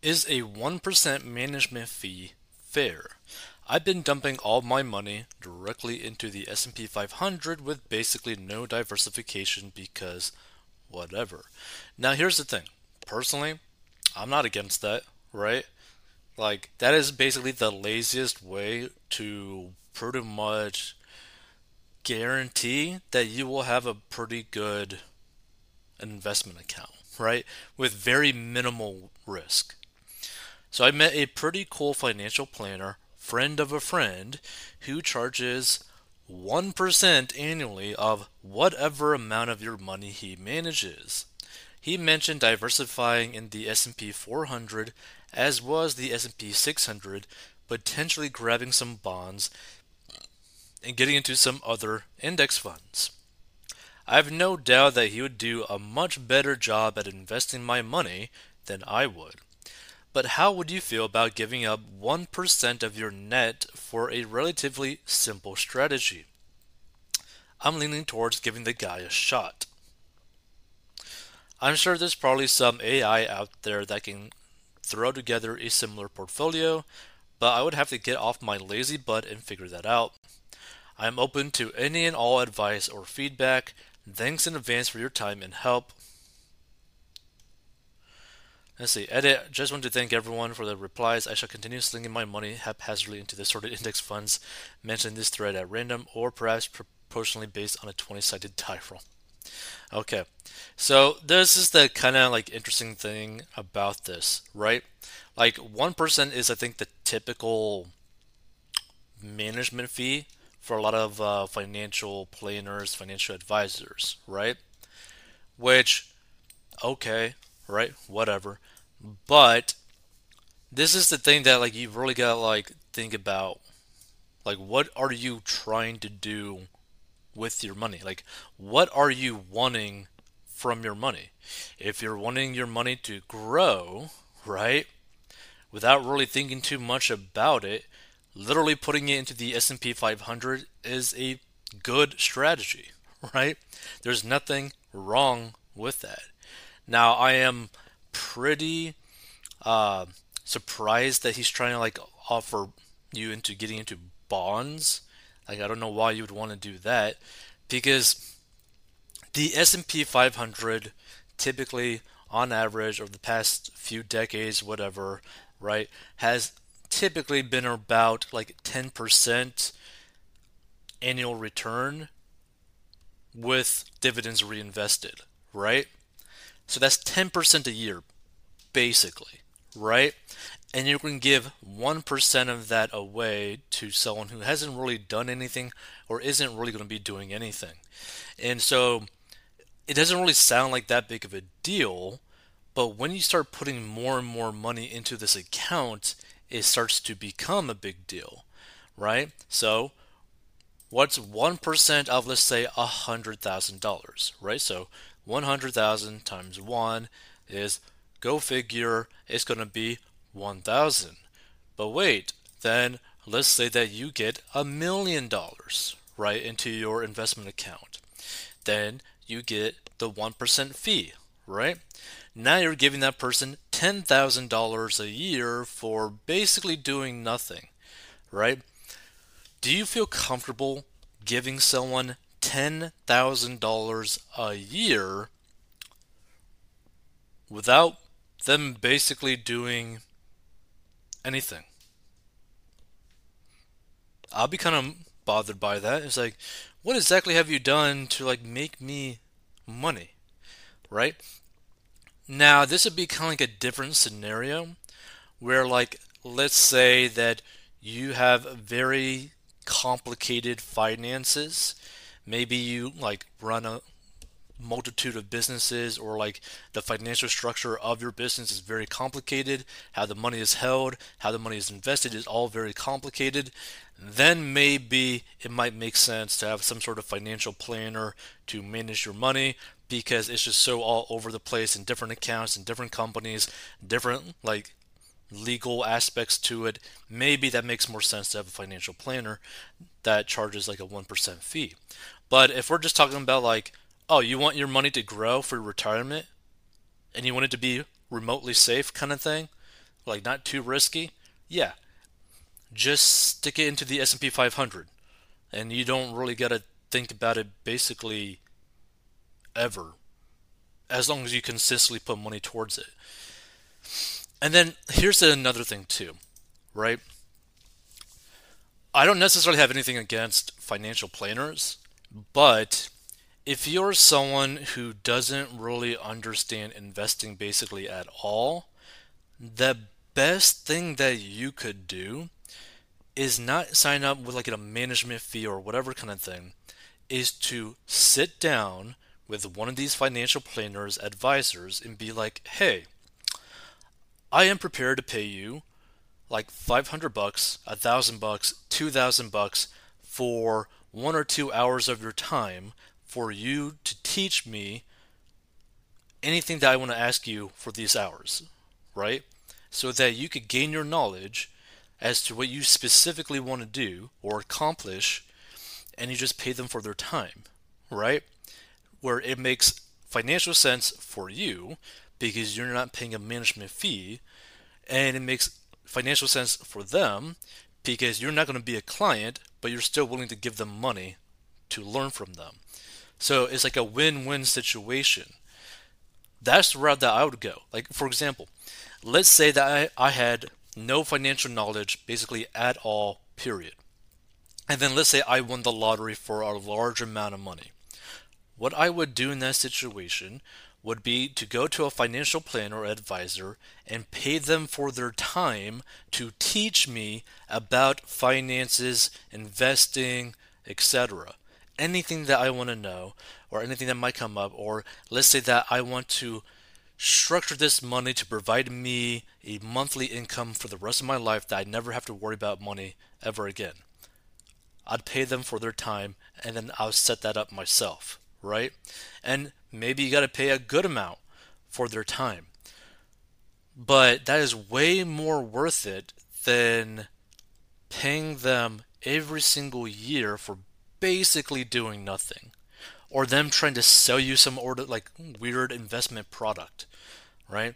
Is a 1% management fee fair? I've been dumping all my money directly into the S&P 500 with basically no diversification because whatever. Now here's the thing. Personally, I'm not against that, right? Like that is basically the laziest way to pretty much guarantee that you will have a pretty good investment account, right? With very minimal risk. So I met a pretty cool financial planner, friend of a friend, who charges 1% annually of whatever amount of your money he manages. He mentioned diversifying in the S&P 400 as well as the S&P 600, potentially grabbing some bonds and getting into some other index funds. I have no doubt that he would do a much better job at investing my money than I would. But how would you feel about giving up 1% of your net for a relatively simple strategy? I'm leaning towards giving the guy a shot. I'm sure there's probably some AI out there that can throw together a similar portfolio, but I would have to get off my lazy butt and figure that out. I am open to any and all advice or feedback. Thanks in advance for your time and help. Let's see. Edit. Just want to thank everyone for the replies. I shall continue slinging my money haphazardly into the sorted index funds mentioned in this thread at random, or perhaps proportionally based on a 20-sided die roll. Okay, so this is the kind of like interesting thing about this, right? Like one percent is, I think, the typical management fee for a lot of uh, financial planners, financial advisors, right? Which, okay, right, whatever. But this is the thing that like you really got to like think about like what are you trying to do with your money? Like what are you wanting from your money? If you're wanting your money to grow, right? Without really thinking too much about it, literally putting it into the S&P 500 is a good strategy, right? There's nothing wrong with that. Now, I am pretty uh, surprised that he's trying to like offer you into getting into bonds. Like I don't know why you would want to do that because the S&P 500 typically on average over the past few decades whatever, right, has typically been about like 10% annual return with dividends reinvested, right? So that's 10% a year, basically, right? And you can give 1% of that away to someone who hasn't really done anything or isn't really going to be doing anything. And so it doesn't really sound like that big of a deal, but when you start putting more and more money into this account, it starts to become a big deal, right? So what's 1% of, let's say, $100,000, right? So 100,000 times 1 is, go figure, it's going to be 1,000. But wait, then let's say that you get a million dollars, right, into your investment account. Then you get the 1% fee, right? Now you're giving that person $10,000 a year for basically doing nothing, right? Do you feel comfortable giving someone $10,000 a year without them basically doing anything. I'll be kind of bothered by that. It's like, what exactly have you done to like make me money? Right? Now, this would be kind of like a different scenario where like let's say that you have very complicated finances maybe you like run a multitude of businesses or like the financial structure of your business is very complicated. How the money is held how the money is invested is all very complicated. Then maybe it might make sense to have some sort of financial planner to manage your money because it's just so all over the place in different accounts and different companies different like legal aspects to it maybe that makes more sense to have a financial planner that charges like a 1% fee but if we're just talking about like, oh, you want your money to grow for retirement and you want it to be remotely safe kind of thing, like not too risky, yeah, just stick it into the S&P 500 and you don't really got to think about it basically ever as long as you consistently put money towards it. And then here's another thing too, right? I don't necessarily have anything against financial planners, but if you're someone who doesn't really understand investing basically at all, the best thing that you could do is not sign up with like a management fee or whatever kind of thing, is to sit down with one of these financial planners, advisors, and be like, hey, I am prepared to pay you like 500 bucks, a thousand bucks, 2000 bucks for one or two hours of your time for you to teach me anything that I want to ask you for these hours, right? So that you could gain your knowledge as to what you specifically want to do or accomplish, and you just pay them for their time, right? Where it makes financial sense for you because you're not paying a management fee, and it makes financial sense for them because you're not going to be a client, but you're still willing to give them money to learn from them. So it's like a win win situation. That's the route that I would go. Like, for example, let's say that I, I had no financial knowledge basically at all, period. And then let's say I won the lottery for a large amount of money. What I would do in that situation would be to go to a financial planner or advisor and pay them for their time to teach me about finances, investing, etc. Anything that I want to know, or anything that might come up, or let's say that I want to structure this money to provide me a monthly income for the rest of my life that I never have to worry about money ever again. I'd pay them for their time and then I'll set that up myself, right? And maybe you got to pay a good amount for their time. But that is way more worth it than paying them every single year for basically doing nothing or them trying to sell you some order like weird investment product, right?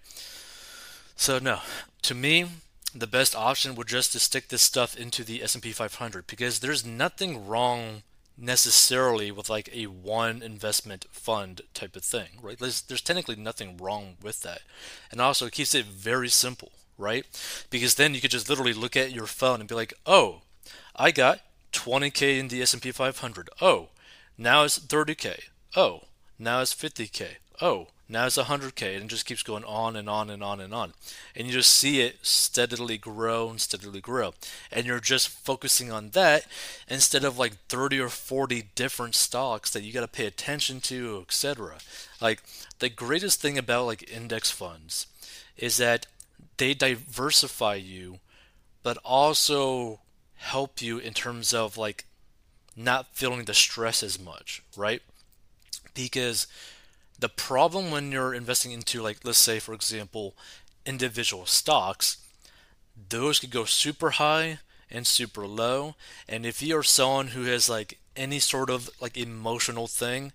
So no, to me, the best option would just to stick this stuff into the S&P 500 because there's nothing wrong necessarily with like a one investment fund type of thing, right? There's, there's technically nothing wrong with that. And also it keeps it very simple, right? Because then you could just literally look at your phone and be like, "Oh, I got 20k in the S&P 500. Oh, now it's 30k. Oh, now it's 50k. Oh, now it's 100k. And it just keeps going on and on and on and on. And you just see it steadily grow and steadily grow. And you're just focusing on that instead of like 30 or 40 different stocks that you got to pay attention to, etc. Like the greatest thing about like index funds is that they diversify you but also help you in terms of like not feeling the stress as much, right? Because the problem when you're investing into, like, let's say, for example, individual stocks, those could go super high and super low. And if you're someone who has like any sort of like emotional thing,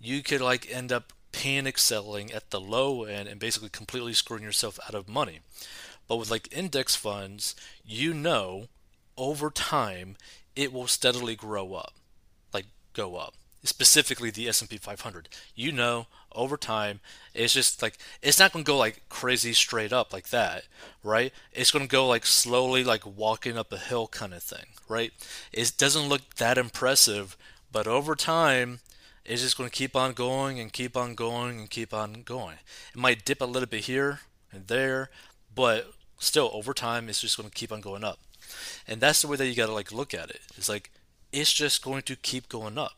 you could like end up panic selling at the low end and basically completely screwing yourself out of money. But with like index funds, you know over time it will steadily grow up, like go up. Specifically, the S&P 500. You know, over time, it's just like it's not going to go like crazy straight up like that, right? It's going to go like slowly, like walking up a hill kind of thing, right? It doesn't look that impressive, but over time, it's just going to keep on going and keep on going and keep on going. It might dip a little bit here and there, but still over time, it's just going to keep on going up. And that's the way that you got to like look at it. It's like it's just going to keep going up.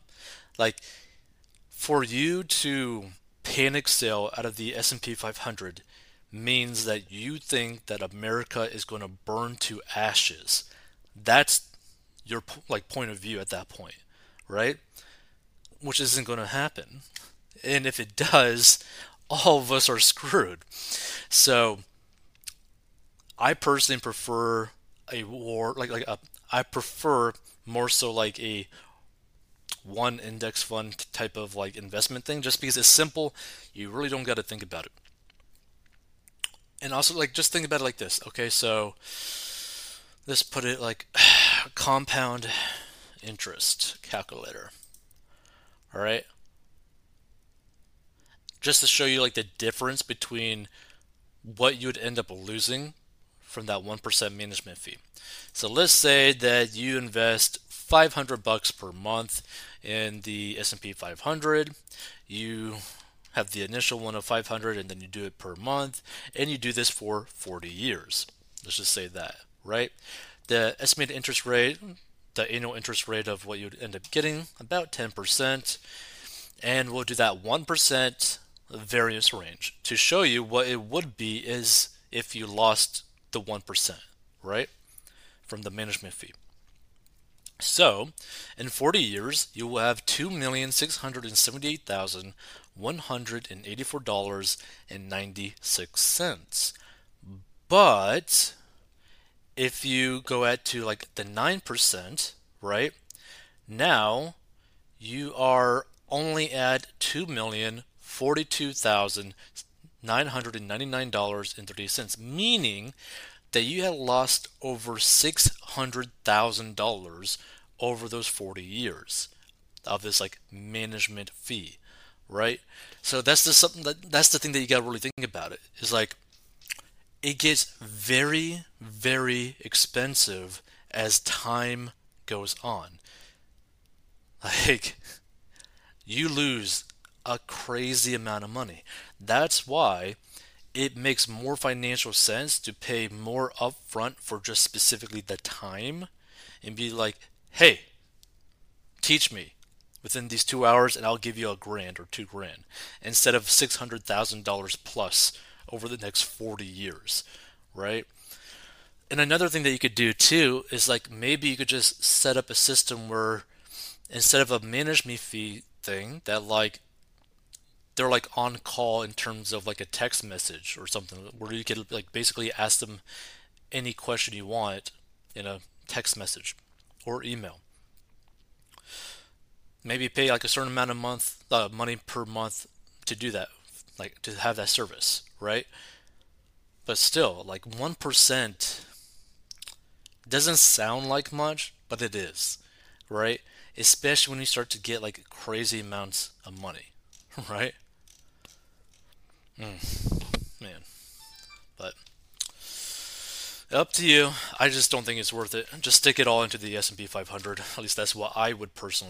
Like for you to panic sell out of the S&P 500 means that you think that America is going to burn to ashes. That's your like point of view at that point, right? Which isn't going to happen. And if it does, all of us are screwed. So I personally prefer a war like like a, I prefer more so like a one index fund type of like investment thing just because it's simple you really don't got to think about it and also like just think about it like this. Okay, so let's put it like compound interest calculator. All right. Just to show you like the difference between what you would end up losing from that 1% management fee. So let's say that you invest 500 bucks per month in the S&P 500. You have the initial one of 500 and then you do it per month and you do this for 40 years. Let's just say that, right? The estimated interest rate, the annual interest rate of what you'd end up getting, about 10%. And we'll do that 1% variance range to show you what it would be is if you lost the 1%, right? From the management fee. So, in 40 years, you will have $2,678,184.96. But if you go at to like the 9%, right? Now you are only at $2,042,999.30, meaning that you had lost over $600,000 over those 40 years of this like management fee, right? So that's the something that that's the thing that you got to really think about it is like it gets very very expensive as time goes on. Like you lose a crazy amount of money. That's why it makes more financial sense to pay more upfront for just specifically the time and be like, hey, teach me within these two hours and I'll give you a grand or two grand instead of $600,000 plus over the next 40 years, right? And another thing that you could do too is like maybe you could just set up a system where instead of a manage me fee thing that like they're like on call in terms of like a text message or something where you could like basically ask them any question you want in a text message or email. Maybe pay like a certain amount of month uh, money per month to do that, like to have that service, right? But still, like one percent doesn't sound like much, but it is, right? Especially when you start to get like crazy amounts of money, right? Mm, man. But up to you. I just don't think it's worth it. Just stick it all into the S&P 500. At least that's what I would personally